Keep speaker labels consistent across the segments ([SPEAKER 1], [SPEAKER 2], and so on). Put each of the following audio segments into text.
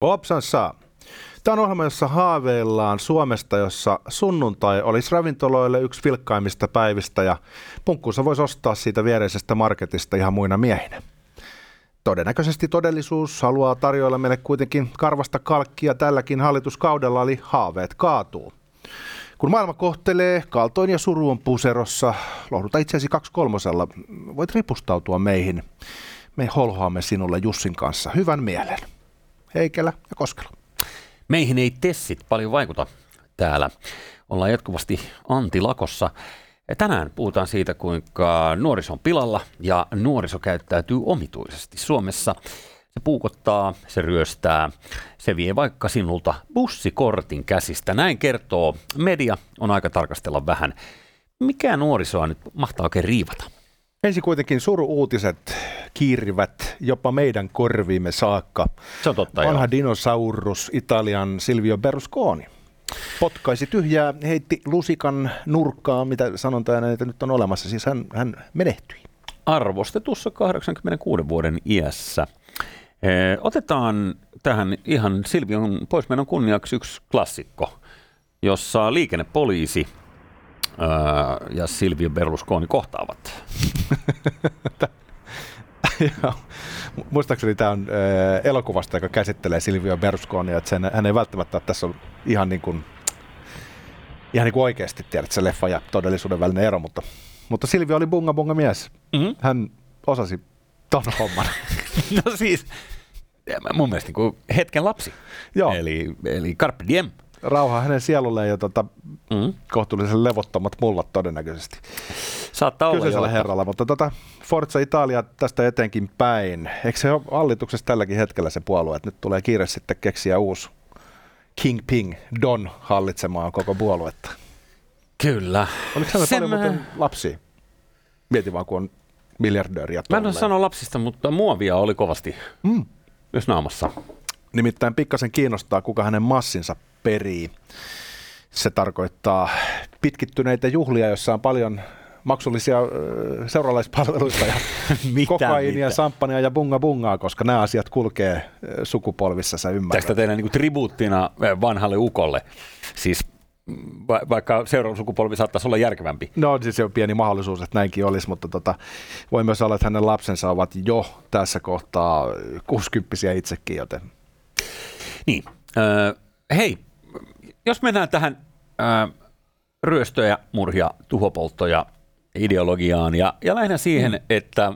[SPEAKER 1] Opsansa. Tämä on ohjelma, jossa haaveillaan Suomesta, jossa sunnuntai olisi ravintoloille yksi vilkkaimmista päivistä ja punkkuunsa voisi ostaa siitä viereisestä marketista ihan muina miehinä. Todennäköisesti todellisuus haluaa tarjoilla meille kuitenkin karvasta kalkkia tälläkin hallituskaudella, eli haaveet kaatuu. Kun maailma kohtelee, kaltoin ja suru on puserossa, lohduta itseäsi kaksi kolmosella, voit ripustautua meihin. Me holhoamme sinulle Jussin kanssa hyvän mielen. Heikelä ja Koskela.
[SPEAKER 2] Meihin ei tessit paljon vaikuta täällä. Ollaan jatkuvasti antilakossa. Tänään puhutaan siitä, kuinka nuoriso on pilalla ja nuoriso käyttäytyy omituisesti. Suomessa se puukottaa, se ryöstää, se vie vaikka sinulta bussikortin käsistä. Näin kertoo media. On aika tarkastella vähän, mikä nuorisoa nyt mahtaa oikein riivata.
[SPEAKER 1] Ensin kuitenkin suru-uutiset kiirivät jopa meidän korviimme saakka.
[SPEAKER 2] Se on totta,
[SPEAKER 1] Vanha
[SPEAKER 2] joo.
[SPEAKER 1] dinosaurus, Italian Silvio Berlusconi. Potkaisi tyhjää, heitti lusikan nurkkaa, mitä sanontaa näitä nyt on olemassa. Siis hän, hän menehtyi.
[SPEAKER 2] Arvostetussa 86 vuoden iässä. Eh, Otetaan tähän ihan Silvion poismenon kunniaksi yksi klassikko, jossa liikennepoliisi ää, ja Silvio Berlusconi kohtaavat.
[SPEAKER 1] Muistaakseni tämä on äh, elokuvasta, joka käsittelee Silvio Berlusconia, että sen, hän ei välttämättä ole tässä on ihan niin kuin, ihan niin kuin oikeasti tiedät se leffa ja todellisuuden välinen ero, mutta, mutta Silvio oli bunga bunga mies.
[SPEAKER 2] Mm-hmm.
[SPEAKER 1] Hän osasi ton homman.
[SPEAKER 2] No siis, mun mielestä niin kuin hetken lapsi.
[SPEAKER 1] Joo.
[SPEAKER 2] Eli, eli Carpe Diem.
[SPEAKER 1] Rauha hänen sielulleen ja tota,
[SPEAKER 2] Mm.
[SPEAKER 1] kohtuullisen levottomat mullat todennäköisesti
[SPEAKER 2] Saattaa olla
[SPEAKER 1] kyseisellä
[SPEAKER 2] jo.
[SPEAKER 1] herralla, mutta tota, Forza Italia tästä etenkin päin. Eikö se ole hallituksessa tälläkin hetkellä se puolue, että nyt tulee kiire sitten keksiä uusi Kingping Don hallitsemaan koko puoluetta?
[SPEAKER 2] Kyllä.
[SPEAKER 1] Oliko hänellä paljon
[SPEAKER 2] mä-
[SPEAKER 1] muuten lapsia? Mieti vaan, kun on miljardööriä
[SPEAKER 2] Mä en ole sano lapsista, mutta muovia oli kovasti
[SPEAKER 1] Mm.
[SPEAKER 2] Myös naamassa.
[SPEAKER 1] Nimittäin pikkasen kiinnostaa, kuka hänen massinsa perii. Se tarkoittaa pitkittyneitä juhlia, joissa on paljon maksullisia seuralaispalveluita ja
[SPEAKER 2] Mitä,
[SPEAKER 1] kokaiinia,
[SPEAKER 2] mitä?
[SPEAKER 1] samppania ja bunga bungaa, koska nämä asiat kulkee sukupolvissa, sä ymmärrät.
[SPEAKER 2] Tästä tehdään niin tribuuttina vanhalle ukolle. Siis va- vaikka seuraava sukupolvi saattaisi olla järkevämpi.
[SPEAKER 1] No siis se on pieni mahdollisuus, että näinkin olisi, mutta tota, voi myös olla, että hänen lapsensa ovat jo tässä kohtaa 60 itsekin, joten
[SPEAKER 2] Niin. Öö, hei, jos mennään tähän öö, ryöstöjä, murhia, tuhopolttoja, ideologiaan ja, ja lähinnä siihen, mm. että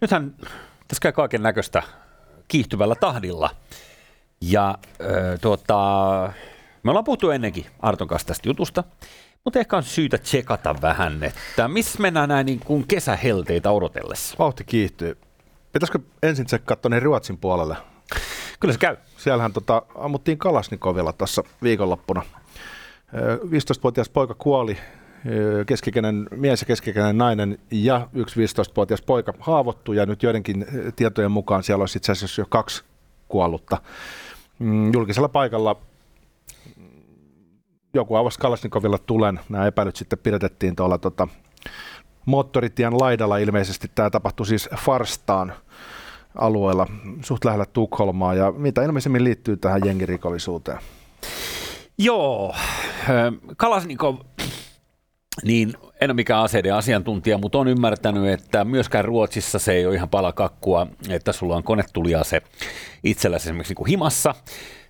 [SPEAKER 2] nythän tässä käy kaiken näköistä kiihtyvällä tahdilla. Ja öö, tuota, me ollaan puhuttu ennenkin Arton kanssa tästä jutusta, mutta ehkä on syytä tsekata vähän, että missä mennään näin niin kuin kesähelteitä odotellessa.
[SPEAKER 1] vauhti kiihtyy. Pitäisikö ensin tsekkaa tuonne Ruotsin puolelle?
[SPEAKER 2] Kyllä se käy.
[SPEAKER 1] Siellähän tota, ammuttiin Kalasnikovilla tuossa viikonloppuna. Ö, 15-vuotias poika kuoli, keskikäinen mies ja keskikäinen nainen ja yksi 15-vuotias poika haavoittui ja nyt joidenkin tietojen mukaan siellä olisi itse asiassa jo kaksi kuollutta. Mm, Julkisella paikalla joku avasi Kalasnikovilla tulen. Nämä epäilyt sitten pidätettiin tuolla tota, moottoritien laidalla ilmeisesti. Tämä tapahtui siis Farstaan alueella suht lähellä Tukholmaa ja mitä ilmeisemmin liittyy tähän jengirikollisuuteen.
[SPEAKER 2] Joo, Kalasnikov, niin en ole mikään aseiden asiantuntija, mutta on ymmärtänyt, että myöskään Ruotsissa se ei ole ihan palakakkua, että sulla on konetuliase itselläsi esimerkiksi niin kuin himassa.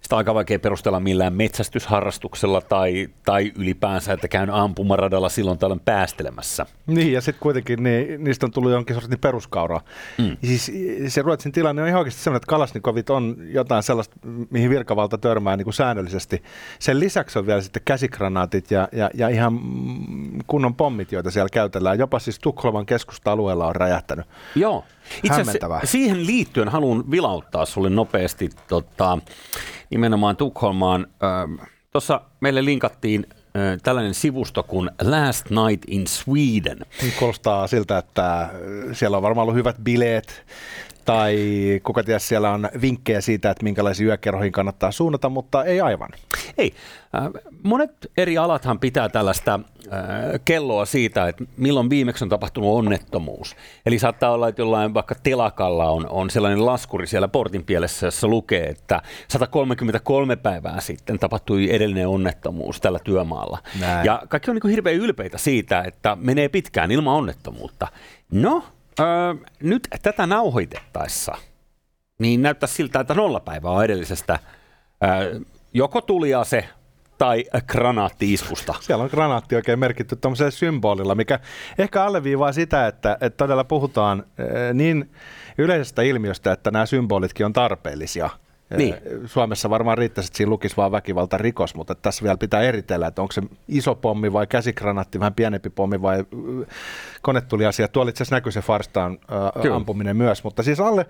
[SPEAKER 2] Sitä on aika vaikea perustella millään metsästysharrastuksella tai, tai ylipäänsä, että käyn ampumaradalla silloin tällöin päästelemässä.
[SPEAKER 1] Niin, ja sitten kuitenkin niin, niistä on tullut jonkin sortin peruskauraa. Mm. Siis se Ruotsin tilanne on ihan oikeasti sellainen, että Kalasnikovit on jotain sellaista, mihin virkavalta törmää niin kuin säännöllisesti. Sen lisäksi on vielä sitten käsikranaatit ja, ja, ja ihan kunnon pommit, joita siellä käytellään. Jopa siis Tukholman keskusta-alueella on räjähtänyt.
[SPEAKER 2] Joo. Itse asiassa siihen liittyen haluan vilauttaa sulle nopeasti tota, nimenomaan Tukholmaan. Tuossa meille linkattiin tällainen sivusto kuin Last Night in Sweden.
[SPEAKER 1] Kuulostaa siltä, että siellä on varmaan ollut hyvät bileet Tai kuka tiedä, siellä on vinkkejä siitä, että minkälaisiin yökerhoihin kannattaa suunnata, mutta ei aivan.
[SPEAKER 2] Ei. Äh, monet eri alathan pitää tällaista äh, kelloa siitä, että milloin viimeksi on tapahtunut onnettomuus. Eli saattaa olla, että jollain vaikka telakalla on, on sellainen laskuri siellä portin pielessä, jossa lukee, että 133 päivää sitten tapahtui edellinen onnettomuus tällä työmaalla. Näin. Ja kaikki on niin kuin hirveän ylpeitä siitä, että menee pitkään ilman onnettomuutta. No, öö, nyt tätä nauhoitettaessa, niin näyttää siltä, että nollapäivä on edellisestä öö, joko tuliase tai granaatti-iskusta.
[SPEAKER 1] Siellä on granaatti oikein merkitty tuollaisella symbolilla, mikä ehkä alleviivaa sitä, että, että todella puhutaan niin yleisestä ilmiöstä, että nämä symbolitkin on tarpeellisia. Niin. Suomessa varmaan riittäisi, että siinä lukisi vain väkivalta rikos, mutta tässä vielä pitää eritellä, että onko se iso pommi vai käsikranaatti, vähän pienempi pommi vai konetuliasia. Tuolla itse asiassa näkyy se Farstaan äh, ampuminen myös, mutta siis alle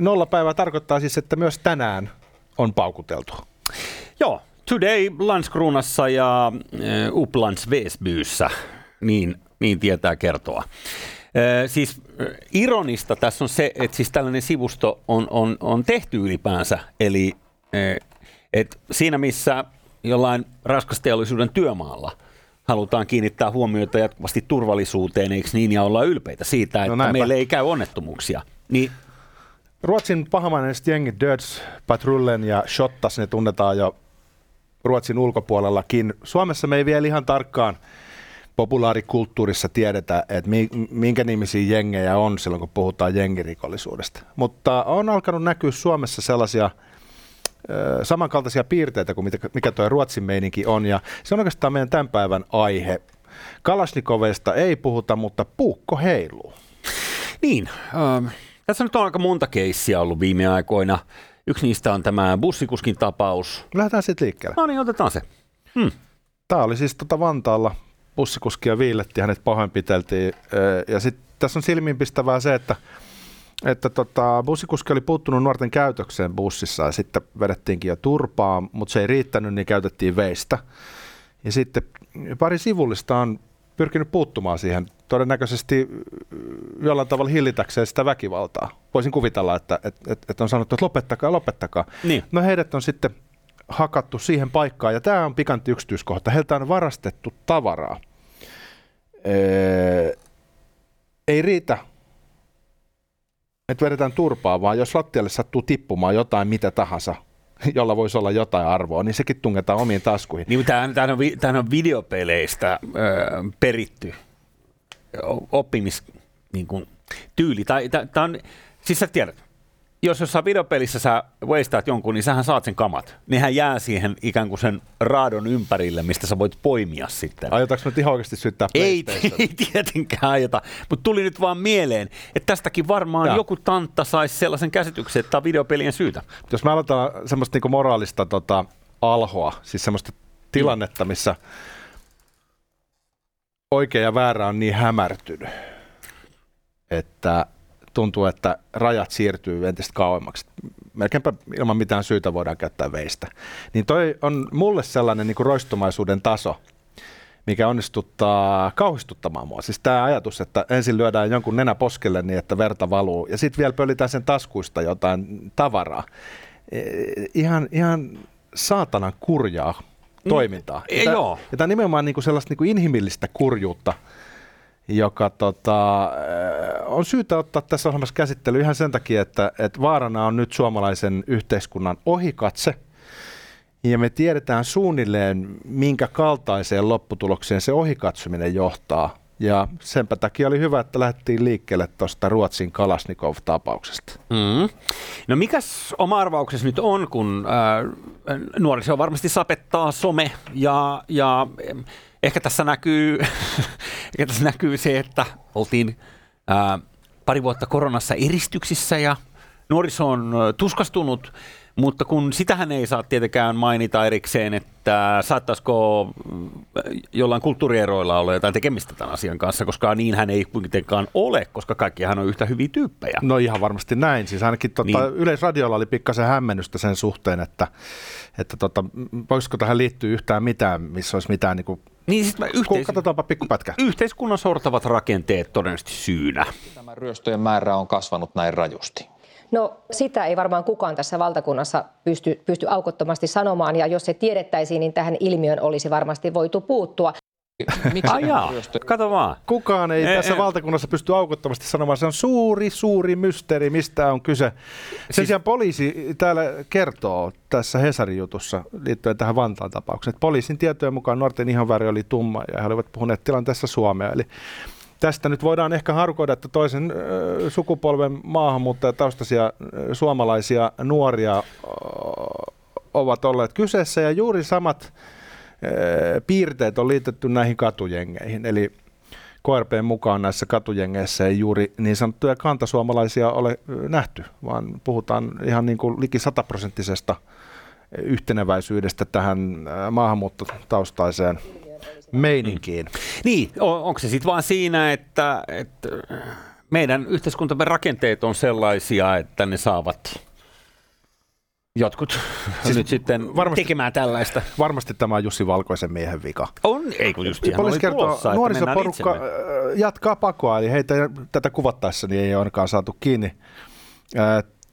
[SPEAKER 1] nolla päivää tarkoittaa siis, että myös tänään on paukuteltu.
[SPEAKER 2] Joo, Today Landskronassa ja Upplands Väsbyyssä, niin, niin tietää kertoa. Uh, siis uh, ironista tässä on se, että siis tällainen sivusto on, on, on tehty ylipäänsä, eli uh, et siinä missä jollain raskasteollisuuden työmaalla halutaan kiinnittää huomiota jatkuvasti turvallisuuteen, eikö niin, ja olla ylpeitä siitä, no että no meille ei käy onnettomuuksia. Niin
[SPEAKER 1] Ruotsin pahamainen jengi Döds, Patrullen ja Shottas, ne tunnetaan jo Ruotsin ulkopuolellakin. Suomessa me ei vielä ihan tarkkaan populaarikulttuurissa tiedetä, että minkä nimisiä jengejä on silloin, kun puhutaan jengirikollisuudesta. Mutta on alkanut näkyä Suomessa sellaisia samankaltaisia piirteitä kuin mikä tuo Ruotsin meininki on, ja se on oikeastaan meidän tämän päivän aihe. Kalasnikoveista ei puhuta, mutta puukko heiluu.
[SPEAKER 2] Niin, ähm, tässä nyt on aika monta keissiä ollut viime aikoina. Yksi niistä on tämä bussikuskin tapaus.
[SPEAKER 1] Lähdetään sitten liikkeelle.
[SPEAKER 2] No niin, otetaan se. Hmm.
[SPEAKER 1] Tämä oli siis tota Vantaalla bussikuskia viiletti, hänet pahoinpiteltiin. Ja sitten tässä on silmiinpistävää se, että, että tota, bussikuski oli puuttunut nuorten käytökseen bussissa ja sitten vedettiinkin jo turpaa, mutta se ei riittänyt, niin käytettiin veistä. Ja sitten pari sivullista on pyrkinyt puuttumaan siihen todennäköisesti jollain tavalla hillitäkseen sitä väkivaltaa. Voisin kuvitella, että, että, että on sanottu, että lopettakaa, lopettakaa.
[SPEAKER 2] Niin.
[SPEAKER 1] No heidät on sitten hakattu siihen paikkaan, ja tämä on pikantti yksityiskohta. Heiltä on varastettu tavaraa. Ee, ei riitä, että vedetään turpaa, vaan jos lattialle sattuu tippumaan jotain mitä tahansa, jolla voisi olla jotain arvoa, niin sekin tungetaan omiin taskuihin.
[SPEAKER 2] Niin, tämähän, on, tämähän on videopeleistä öö, peritty oppimis niin kuin. Tai, tämä siis sä tiedät, jos jossain videopelissä sä wastaat jonkun, niin sähän saat sen kamat. Nehän jää siihen ikään kuin sen raadon ympärille, mistä sä voit poimia sitten.
[SPEAKER 1] Aiotaanko nyt ihan oikeasti syyttää
[SPEAKER 2] Ei, ei tietenkään aiota, mutta tuli nyt vaan mieleen, että tästäkin varmaan ja. joku tantta saisi sellaisen käsityksen, että tämä on videopelien syytä.
[SPEAKER 1] Jos mä aloitan semmoista niinku moraalista tota, alhoa, siis semmoista tilannetta, missä oikea ja väärä on niin hämärtynyt, että tuntuu, että rajat siirtyy entistä kauemmaksi. Melkeinpä ilman mitään syytä voidaan käyttää veistä. Niin toi on mulle sellainen niin kuin roistumaisuuden taso, mikä onnistuttaa kauhistuttamaan mua. Siis tämä ajatus, että ensin lyödään jonkun nenä poskelle niin, että verta valuu, ja sitten vielä pöllitään sen taskuista jotain tavaraa. E, ihan, ihan saatanan kurjaa toimintaa.
[SPEAKER 2] Mm, ja tämä, joo.
[SPEAKER 1] Ja tämä nimenomaan niin kuin sellaista niin kuin inhimillistä kurjuutta, joka tota, on syytä ottaa tässä ohjelmassa käsittely ihan sen takia, että, että vaarana on nyt suomalaisen yhteiskunnan ohikatse, ja me tiedetään suunnilleen, minkä kaltaiseen lopputulokseen se ohikatsominen johtaa. Ja senpä takia oli hyvä, että lähdettiin liikkeelle tuosta Ruotsin Kalasnikov-tapauksesta.
[SPEAKER 2] Mm. No mikäs oma arvauksesi nyt on, kun äh, nuoriso varmasti sapettaa some ja, ja ehkä tässä näkyy, ehkä tässä näkyy se, että oltiin pari vuotta koronassa eristyksissä ja nuoriso on tuskastunut, Mutta kun sitähän ei saa tietenkään mainita erikseen, että saattaisiko jollain kulttuurieroilla olla jotain tekemistä tämän asian kanssa, koska niinhän ei kuitenkaan ole, koska kaikkihan on yhtä hyviä tyyppejä.
[SPEAKER 1] No ihan varmasti näin. Siis ainakin tota, niin. Yleisradiolla oli pikkasen hämmennystä sen suhteen, että, että tota, voisiko tähän liittyä yhtään mitään, missä olisi mitään niin kuin
[SPEAKER 2] niin siis mä yhteis-
[SPEAKER 1] Katsotaanpa pikkupätkä.
[SPEAKER 2] Yhteiskunnan sortavat rakenteet todennäköisesti syynä.
[SPEAKER 3] Tämä ryöstöjen määrä on kasvanut näin rajusti.
[SPEAKER 4] No sitä ei varmaan kukaan tässä valtakunnassa pysty, pysty aukottomasti sanomaan, ja jos se tiedettäisiin, niin tähän ilmiön olisi varmasti voitu puuttua.
[SPEAKER 2] Miksi jaa, kato vaan.
[SPEAKER 1] Kukaan ei e, tässä e, valtakunnassa pysty aukottomasti sanomaan. Se on suuri, suuri mysteeri, mistä on kyse. Sen siis... sijaan poliisi täällä kertoo tässä Hesarin jutussa liittyen tähän Vantaan tapaukseen, että poliisin tietojen mukaan nuorten ihonväri oli tumma ja he olivat puhuneet tilanteessa Suomea. Eli tästä nyt voidaan ehkä harkoida, että toisen sukupolven maahanmuuttajataustaisia suomalaisia nuoria ovat olleet kyseessä ja juuri samat piirteet on liitetty näihin katujengeihin. Eli KRPn mukaan näissä katujengeissä ei juuri niin sanottuja kantasuomalaisia ole nähty, vaan puhutaan ihan niin kuin liki sataprosenttisesta yhteneväisyydestä tähän maahanmuuttotaustaiseen meininkiin. Mm.
[SPEAKER 2] Niin, on, onko se sitten vaan siinä, että, että meidän yhteiskuntamme rakenteet on sellaisia, että ne saavat jotkut siis nyt sitten varmasti, tekemään tällaista.
[SPEAKER 1] Varmasti tämä on Jussi Valkoisen miehen vika.
[SPEAKER 2] On, ei kun just ihan
[SPEAKER 1] Poliisi kertoo, tulossa, nuorisoporukka äh, jatkaa pakoa, eli heitä tätä kuvattaessa niin ei ainakaan saatu kiinni.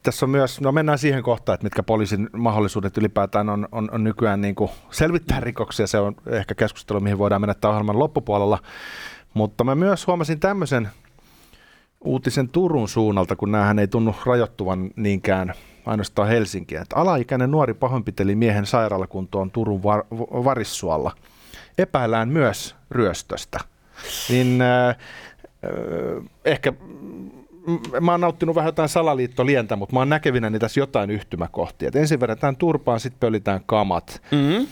[SPEAKER 1] Tässä on myös, no mennään siihen kohtaan, että mitkä poliisin mahdollisuudet ylipäätään on, on, on nykyään niin kuin selvittää rikoksia. Se on ehkä keskustelu, mihin voidaan mennä ohjelman loppupuolella. Mutta mä myös huomasin tämmöisen uutisen Turun suunnalta, kun näähän ei tunnu rajoittuvan niinkään ainoastaan Helsinkiä. Että alaikäinen nuori pahoinpiteli miehen sairaalakuntoon Turun var- Varissualla. Epäillään myös ryöstöstä. Niin äh, äh, ehkä mä oon nauttinut vähän jotain salaliittolientä, mutta mä oon näkevinä tässä jotain yhtymäkohtia. Et ensin vedetään turpaan, sitten pölitään kamat. Mm-hmm.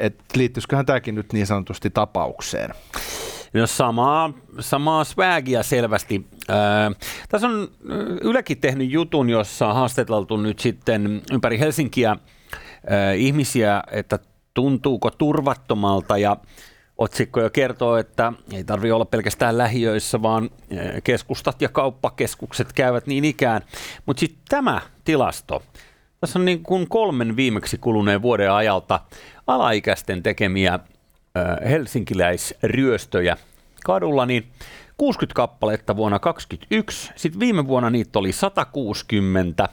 [SPEAKER 1] Et liittyisiköhän tämäkin nyt niin sanotusti tapaukseen?
[SPEAKER 2] No samaa, samaa swagia selvästi. Ää, tässä on Ylekin tehnyt jutun, jossa on haastateltu nyt sitten ympäri Helsinkiä ää, ihmisiä, että tuntuuko turvattomalta ja otsikko jo kertoo, että ei tarvitse olla pelkästään lähiöissä, vaan keskustat ja kauppakeskukset käyvät niin ikään. Mutta sitten tämä tilasto, tässä on niin kuin kolmen viimeksi kuluneen vuoden ajalta alaikäisten tekemiä helsinkiläisryöstöjä kadulla, niin 60 kappaletta vuonna 2021, sitten viime vuonna niitä oli 160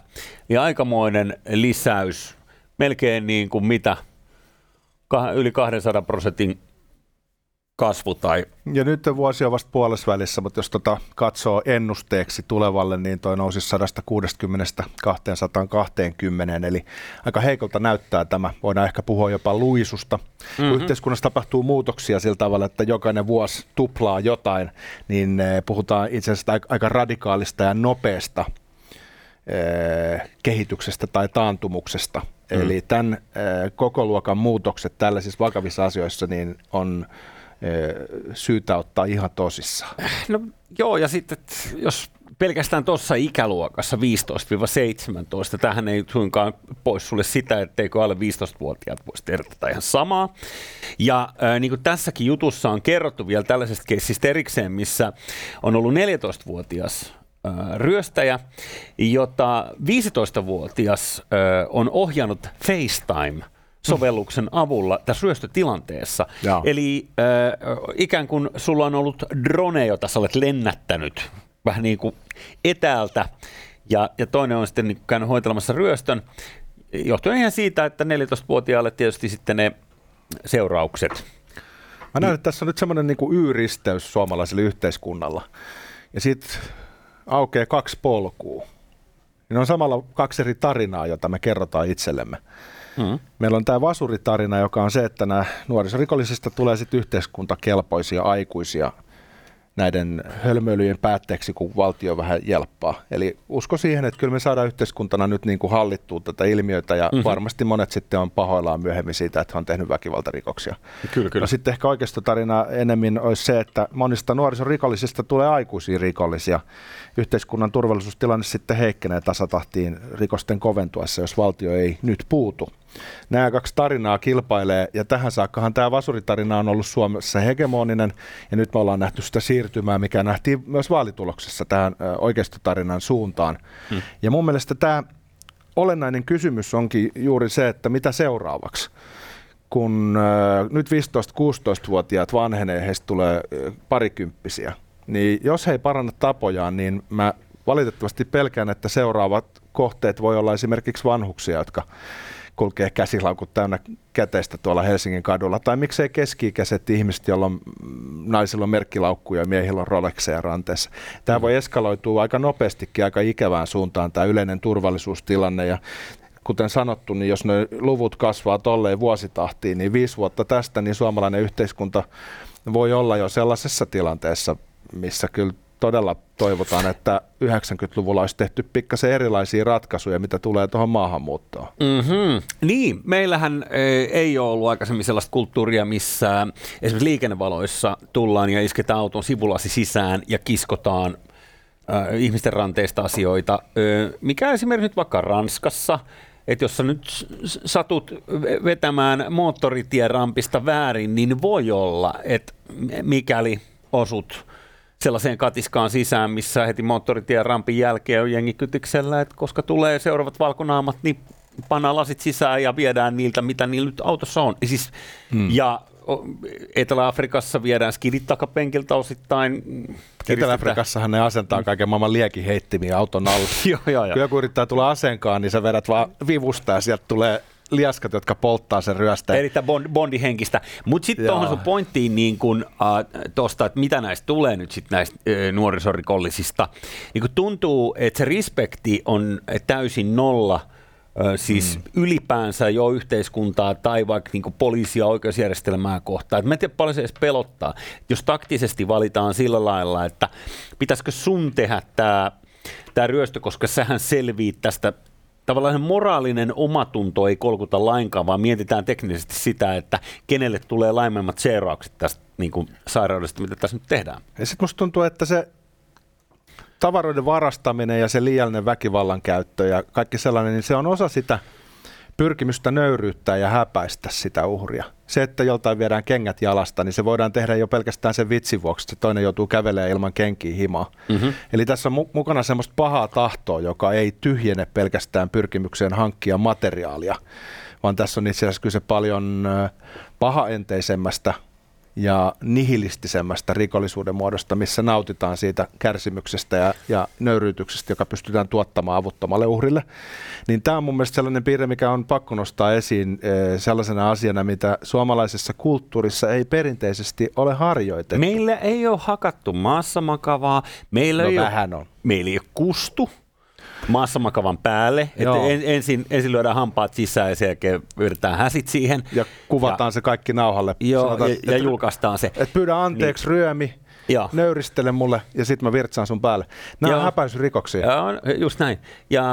[SPEAKER 2] ja aikamoinen lisäys, melkein niin kuin mitä, yli 200 prosentin kasvu. Tai...
[SPEAKER 1] Ja nyt vuosi on vasta puolessa välissä, mutta jos tota katsoo ennusteeksi tulevalle, niin toi nousi 160 220, eli aika heikolta näyttää tämä. Voidaan ehkä puhua jopa luisusta. Mm-hmm. Yhteiskunnassa tapahtuu muutoksia sillä tavalla, että jokainen vuosi tuplaa jotain, niin eh, puhutaan itse asiassa aika radikaalista ja nopeasta eh, kehityksestä tai taantumuksesta. Mm. Eli tämän eh, koko luokan muutokset tällaisissa vakavissa asioissa niin on syytä ottaa ihan tosissaan.
[SPEAKER 2] No joo, ja sitten jos pelkästään tuossa ikäluokassa 15-17, tähän ei suinkaan pois sulle sitä, etteikö alle 15-vuotiaat voisi tehdä tätä ihan samaa. Ja äh, niin kuin tässäkin jutussa on kerrottu vielä tällaisesta keissistä erikseen, missä on ollut 14-vuotias ryöstäjä, jota 15-vuotias on ohjannut FaceTime sovelluksen avulla tässä ryöstötilanteessa. Jaa. Eli äh, ikään kuin sulla on ollut drone, jota sä olet lennättänyt vähän niin kuin etäältä, ja, ja toinen on sitten niin käynyt hoitelemassa ryöstön, johtuen ihan siitä, että 14-vuotiaalle tietysti sitten ne seuraukset.
[SPEAKER 1] Mä näen, että tässä on nyt semmoinen niin y-risteys suomalaiselle yhteiskunnalla, ja sitten aukeaa kaksi polkua. Ne on samalla kaksi eri tarinaa, jota me kerrotaan itsellemme. Mm. Meillä on tämä vasuritarina, joka on se, että nämä nuorisorikollisista tulee sitten yhteiskuntakelpoisia aikuisia, näiden hölmöilyjen päätteeksi, kun valtio vähän jelppaa. Eli usko siihen, että kyllä me saadaan yhteiskuntana nyt niin kuin hallittua tätä ilmiötä ja mm-hmm. varmasti monet sitten on pahoillaan myöhemmin siitä, että he on tehnyt väkivaltarikoksia.
[SPEAKER 2] Kyllä, kyllä.
[SPEAKER 1] No sitten ehkä tarina enemmän olisi se, että monista nuorisorikollisista tulee aikuisia rikollisia. Yhteiskunnan turvallisuustilanne sitten heikkenee tasatahtiin rikosten koventuessa, jos valtio ei nyt puutu nämä kaksi tarinaa kilpailee, ja tähän saakkahan tämä vasuritarina on ollut Suomessa hegemoninen, ja nyt me ollaan nähty sitä siirtymää, mikä nähtiin myös vaalituloksessa tähän oikeistotarinan suuntaan. Hmm. Ja mun mielestä tämä olennainen kysymys onkin juuri se, että mitä seuraavaksi kun äh, nyt 15-16-vuotiaat vanhenee, heistä tulee äh, parikymppisiä, niin jos he ei paranna tapojaan, niin mä valitettavasti pelkään, että seuraavat kohteet voi olla esimerkiksi vanhuksia, jotka kulkee käsilaukut täynnä käteistä tuolla Helsingin kadulla. Tai miksei keski-ikäiset ihmiset, joilla on mm, naisilla on merkkilaukkuja ja miehillä on Rolexeja ranteessa. Tämä voi eskaloitua aika nopeastikin aika ikävään suuntaan tämä yleinen turvallisuustilanne ja kuten sanottu, niin jos ne luvut kasvaa tolleen vuositahtiin, niin viisi vuotta tästä, niin suomalainen yhteiskunta voi olla jo sellaisessa tilanteessa, missä kyllä todella toivotaan, että 90-luvulla olisi tehty pikkasen erilaisia ratkaisuja, mitä tulee tuohon maahanmuuttoon.
[SPEAKER 2] Mm-hmm. Niin, meillähän e, ei ole ollut aikaisemmin sellaista kulttuuria, missä esimerkiksi liikennevaloissa tullaan ja isketään auton sivulasi sisään ja kiskotaan äh, ihmisten ranteista asioita. Äh, mikä esimerkiksi nyt vaikka Ranskassa, että jos sä nyt satut vetämään moottoritien rampista väärin, niin voi olla, että mikäli osut sellaiseen katiskaan sisään, missä heti moottoritien rampin jälkeen on jengi kytyksellä, että koska tulee seuraavat valkonaamat, niin pannaan lasit sisään ja viedään niiltä, mitä niillä nyt autossa on. Ja, siis, hmm. ja Etelä-Afrikassa viedään skidit takapenkiltä osittain.
[SPEAKER 1] Etelä-Afrikassahan ne asentaa kaiken maailman liekin auton alle.
[SPEAKER 2] joo, joo, joo.
[SPEAKER 1] Kun joku yrittää tulla aseenkaan, niin sä vedät vaan vivusta ja sieltä tulee liaskat, jotka polttaa sen ryöstä.
[SPEAKER 2] Erittäin bond, bondihenkistä. Mutta sitten tuohon sun pointtiin niin kun, äh, tosta, että mitä näistä tulee nyt sitten näistä äh, nuorisorikollisista. Niin kun tuntuu, että se respekti on täysin nolla – siis mm. ylipäänsä jo yhteiskuntaa tai vaikka niin poliisia oikeusjärjestelmää kohtaan. Et mä en tiedä paljon se edes pelottaa. Jos taktisesti valitaan sillä lailla, että pitäisikö sun tehdä tämä tämä ryöstö, koska sähän selviit tästä tavallaan moraalinen omatunto ei kolkuta lainkaan, vaan mietitään teknisesti sitä, että kenelle tulee laimemmat seuraukset tästä niin kuin sairaudesta, mitä tässä nyt tehdään.
[SPEAKER 1] Ja sitten musta tuntuu, että se tavaroiden varastaminen ja se liiallinen väkivallan käyttö ja kaikki sellainen, niin se on osa sitä pyrkimystä nöyryyttää ja häpäistä sitä uhria. Se, että joltain viedään kengät jalasta, niin se voidaan tehdä jo pelkästään sen vitsin vuoksi, että toinen joutuu kävelemään ilman kenkiä himaa. Mm-hmm. Eli tässä on mukana semmoista pahaa tahtoa, joka ei tyhjene pelkästään pyrkimykseen hankkia materiaalia, vaan tässä on itse asiassa kyse paljon pahaenteisemmästä ja nihilistisemmästä rikollisuuden muodosta, missä nautitaan siitä kärsimyksestä ja, ja nöyryytyksestä, joka pystytään tuottamaan avuttomalle uhrille. Niin tämä on mun mielestä sellainen piirre, mikä on pakko nostaa esiin e, sellaisena asiana, mitä suomalaisessa kulttuurissa ei perinteisesti ole harjoitettu.
[SPEAKER 2] Meillä ei ole hakattu maassa makavaa. Meillä
[SPEAKER 1] no
[SPEAKER 2] ei
[SPEAKER 1] vähän
[SPEAKER 2] ole,
[SPEAKER 1] on.
[SPEAKER 2] Meillä ei ole kustu maassamakavan päälle. Että en, ensin, ensin lyödään hampaat sisään ja sen jälkeen yritetään häsit siihen.
[SPEAKER 1] Ja kuvataan ja, se kaikki nauhalle.
[SPEAKER 2] Joo, Sanotaan, ja, ja julkaistaan se.
[SPEAKER 1] Et pyydä anteeksi niin. ryömi, Joo. nöyristele mulle ja sitten mä virtsaan sun päälle. Nämä Joo. on häpäisyrikoksia.
[SPEAKER 2] Joo, just näin. Ja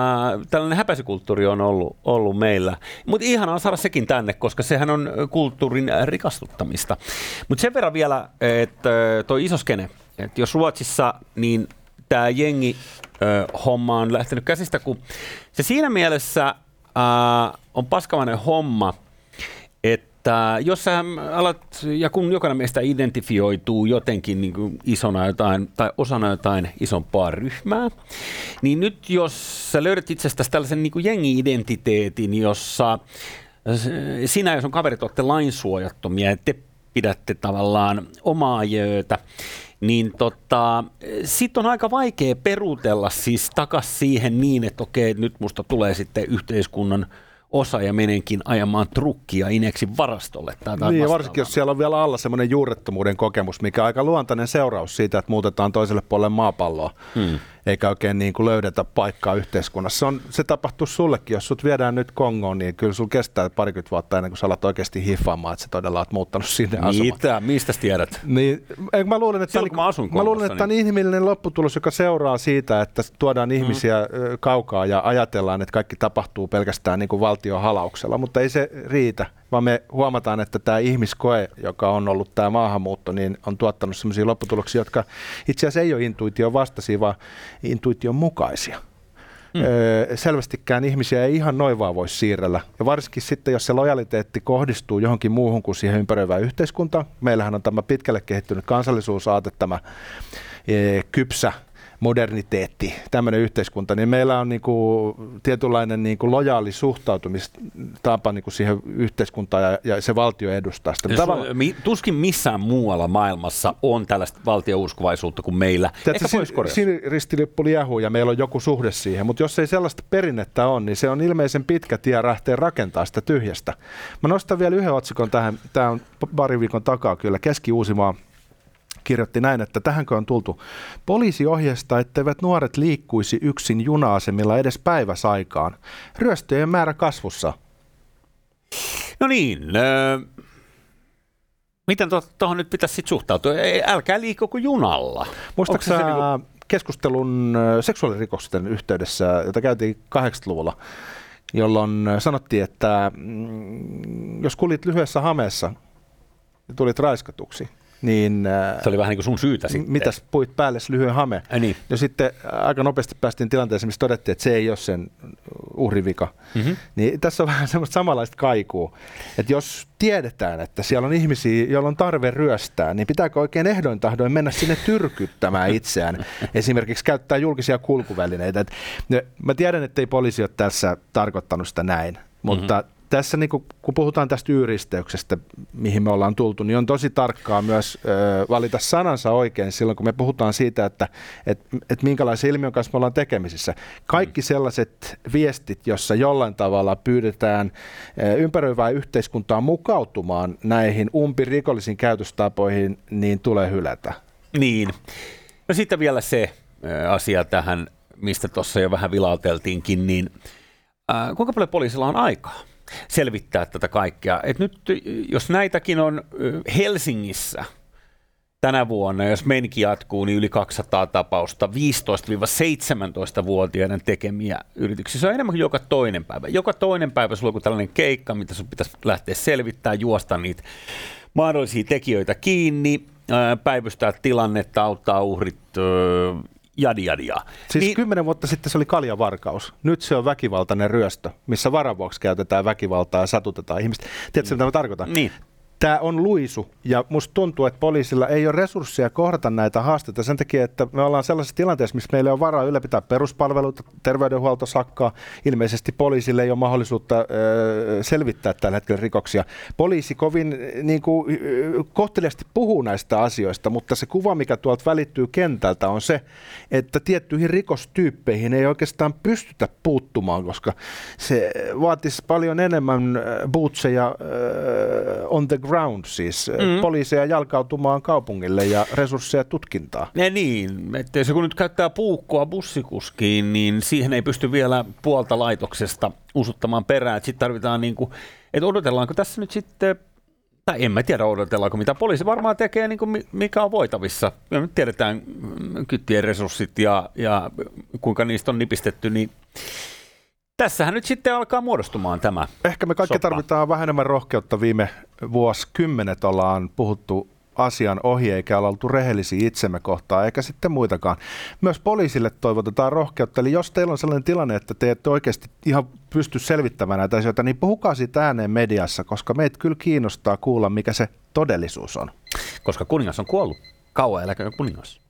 [SPEAKER 2] tällainen häpäisykulttuuri on ollut, ollut meillä. Mutta ihanaa saada sekin tänne, koska sehän on kulttuurin rikastuttamista. Mutta sen verran vielä, että toi isoskene, että jos Ruotsissa, niin tämä jengi homma on lähtenyt käsistä, kun se siinä mielessä on paskamainen homma, että jos sä alat, ja kun jokainen meistä identifioituu jotenkin niin kuin isona jotain, tai osana jotain isompaa ryhmää, niin nyt jos sä löydät itsestäsi tällaisen niin kuin jengi-identiteetin, jossa sinä ja sun kaverit olette lainsuojattomia, ja te pidätte tavallaan omaa jöötä, niin tota, sit on aika vaikea perutella siis takas siihen niin, että okei, nyt musta tulee sitten yhteiskunnan osa ja menenkin ajamaan trukkia Ineksin varastolle. Tai
[SPEAKER 1] niin, ja varsinkin jos siellä on vielä alla semmoinen juurettomuuden kokemus, mikä on aika luontainen seuraus siitä, että muutetaan toiselle puolelle maapalloa. Hmm. Eikä oikein niin kuin löydetä paikkaa yhteiskunnassa. Se, on, se tapahtuu sullekin, jos sut viedään nyt Kongoon, niin kyllä sulla kestää parikymmentä vuotta ennen kuin sä alat oikeasti hiffaamaan, että sä todella oot muuttanut sinne asumaan.
[SPEAKER 2] Mitä? Mistä tiedät?
[SPEAKER 1] Niin, mä luulen, että,
[SPEAKER 2] Silloin, kun mä asun
[SPEAKER 1] mä luulen, että
[SPEAKER 2] niin-
[SPEAKER 1] on inhimillinen lopputulos, joka seuraa siitä, että tuodaan ihmisiä mm. kaukaa ja ajatellaan, että kaikki tapahtuu pelkästään niin kuin valtion halauksella, mutta ei se riitä, vaan me huomataan, että tämä ihmiskoe, joka on ollut tämä maahanmuutto, niin on tuottanut sellaisia lopputuloksia, jotka itse asiassa ei ole intuition vastaisia, vaan intuition mukaisia. Mm. Öö, selvästikään ihmisiä ei ihan noin vaan voi siirrellä. Ja varsinkin sitten, jos se lojaliteetti kohdistuu johonkin muuhun kuin siihen ympäröivään yhteiskuntaan. Meillähän on tämä pitkälle kehittynyt kansallisuusaate, tämä e, kypsä moderniteetti, tämmöinen yhteiskunta, niin meillä on niinku tietynlainen niinku lojaali suhtautumistapa niinku siihen yhteiskuntaan ja, ja se valtio edustaa sitä. Tavallaan-
[SPEAKER 2] mi- Tuskin missään muualla maailmassa on tällaista valtiouskovaisuutta kuin meillä. Ehkä
[SPEAKER 1] sin,
[SPEAKER 2] Pohjois-Koreassa.
[SPEAKER 1] siniristilippuli jäähuu ja meillä on joku suhde siihen, mutta jos ei sellaista perinnettä ole, niin se on ilmeisen pitkä tie lähteä rakentaa sitä tyhjästä. Mä nostan vielä yhden otsikon tähän, tämä on pari viikon takaa kyllä, Keski-Uusimaa kirjoitti näin, että tähänkö on tultu. Poliisi ohjeistaa, etteivät nuoret liikkuisi yksin juna-asemilla edes päiväsaikaan. Ryöstöjen määrä kasvussa.
[SPEAKER 2] No niin, öö, miten tuohon nyt pitäisi sit suhtautua? Ei, älkää liikkuko junalla.
[SPEAKER 1] Muistaakseni
[SPEAKER 2] se
[SPEAKER 1] niinku... keskustelun ö, seksuaalirikosten yhteydessä, jota käytiin 80-luvulla, jolloin ö, sanottiin, että mm, jos kulit lyhyessä hameessa ja tulit raiskatuksi, niin ö,
[SPEAKER 2] Se oli vähän niin kuin sun syytä sitten.
[SPEAKER 1] mitäs puit päälle lyhyen hame?
[SPEAKER 2] Niin.
[SPEAKER 1] Ja sitten aika nopeasti päästiin tilanteeseen, missä todettiin, että se ei ole sen uhrivika.
[SPEAKER 2] Mhm.
[SPEAKER 1] Niin tässä on vähän semmoista samanlaista kaikua, että jos tiedetään, että siellä on ihmisiä, joilla on tarve ryöstää, niin pitääkö oikein ehdoin tahdoin mennä sinne tyrkyttämään itseään, esimerkiksi käyttää julkisia kulkuvälineitä. Et, mä tiedän, että ei poliisi ole tässä tarkoittanut sitä näin, mutta mm-hmm. Tässä niin kun, kun puhutaan tästä yyristeyksestä, mihin me ollaan tultu, niin on tosi tarkkaa myös ö, valita sanansa oikein silloin, kun me puhutaan siitä, että et, et minkälaisen ilmiön kanssa me ollaan tekemisissä. Kaikki sellaiset viestit, jossa jollain tavalla pyydetään ö, ympäröivää yhteiskuntaa mukautumaan näihin umpirikollisiin käytöstapoihin, niin tulee hylätä.
[SPEAKER 2] Niin. No sitten vielä se ö, asia tähän, mistä tuossa jo vähän vilauteltiinkin, niin äh, kuinka paljon poliisilla on aikaa selvittää tätä kaikkea? Et nyt jos näitäkin on Helsingissä tänä vuonna, jos meininki jatkuu, niin yli 200 tapausta 15-17-vuotiaiden tekemiä yrityksiä. Se on enemmän kuin joka toinen päivä. Joka toinen päivä sulla on tällainen keikka, mitä sun pitäisi lähteä selvittämään, juosta niitä mahdollisia tekijöitä kiinni, ää, päivystää tilannetta, auttaa uhrit, jadi jadia.
[SPEAKER 1] Siis niin, kymmenen vuotta sitten se oli kaljavarkaus. Nyt se on väkivaltainen ryöstö, missä varavuoksi käytetään väkivaltaa ja satutetaan ihmistä. Tiedätkö, mitä mä tarkoitan?
[SPEAKER 2] Niin.
[SPEAKER 1] Tämä on luisu ja musta tuntuu, että poliisilla ei ole resursseja kohdata näitä haasteita sen takia, että me ollaan sellaisessa tilanteessa, missä meillä on varaa ylläpitää peruspalveluita, terveydenhuolto sakkaa. Ilmeisesti poliisille ei ole mahdollisuutta selvittää tällä hetkellä rikoksia. Poliisi kovin niin kuin, kohteliasti puhuu näistä asioista, mutta se kuva, mikä tuolta välittyy kentältä, on se, että tiettyihin rikostyyppeihin ei oikeastaan pystytä puuttumaan, koska se vaatisi paljon enemmän bootseja on the ground, siis mm. poliiseja jalkautumaan kaupungille ja resursseja tutkintaa.
[SPEAKER 2] Ja niin, että jos joku nyt käyttää puukkoa bussikuskiin, niin siihen ei pysty vielä puolta laitoksesta usuttamaan perään. Sitten tarvitaan niin kuin, että odotellaanko tässä nyt sitten, tai en mä tiedä odotellaanko mitä. Poliisi varmaan tekee niin kuin mi- mikä on voitavissa. Ja nyt tiedetään mm, kyttien resurssit ja, ja kuinka niistä on nipistetty, niin tässähän nyt sitten alkaa muodostumaan tämä.
[SPEAKER 1] Ehkä me kaikki
[SPEAKER 2] Soppa.
[SPEAKER 1] tarvitaan vähän enemmän rohkeutta. Viime vuosikymmenet ollaan puhuttu asian ohi, eikä olla oltu rehellisiä itsemme kohtaan, eikä sitten muitakaan. Myös poliisille toivotetaan rohkeutta. Eli jos teillä on sellainen tilanne, että te ette oikeasti ihan pysty selvittämään näitä asioita, niin puhukaa siitä ääneen mediassa, koska meitä kyllä kiinnostaa kuulla, mikä se todellisuus on.
[SPEAKER 2] Koska kuningas on kuollut. Kauan eläkö kuningas?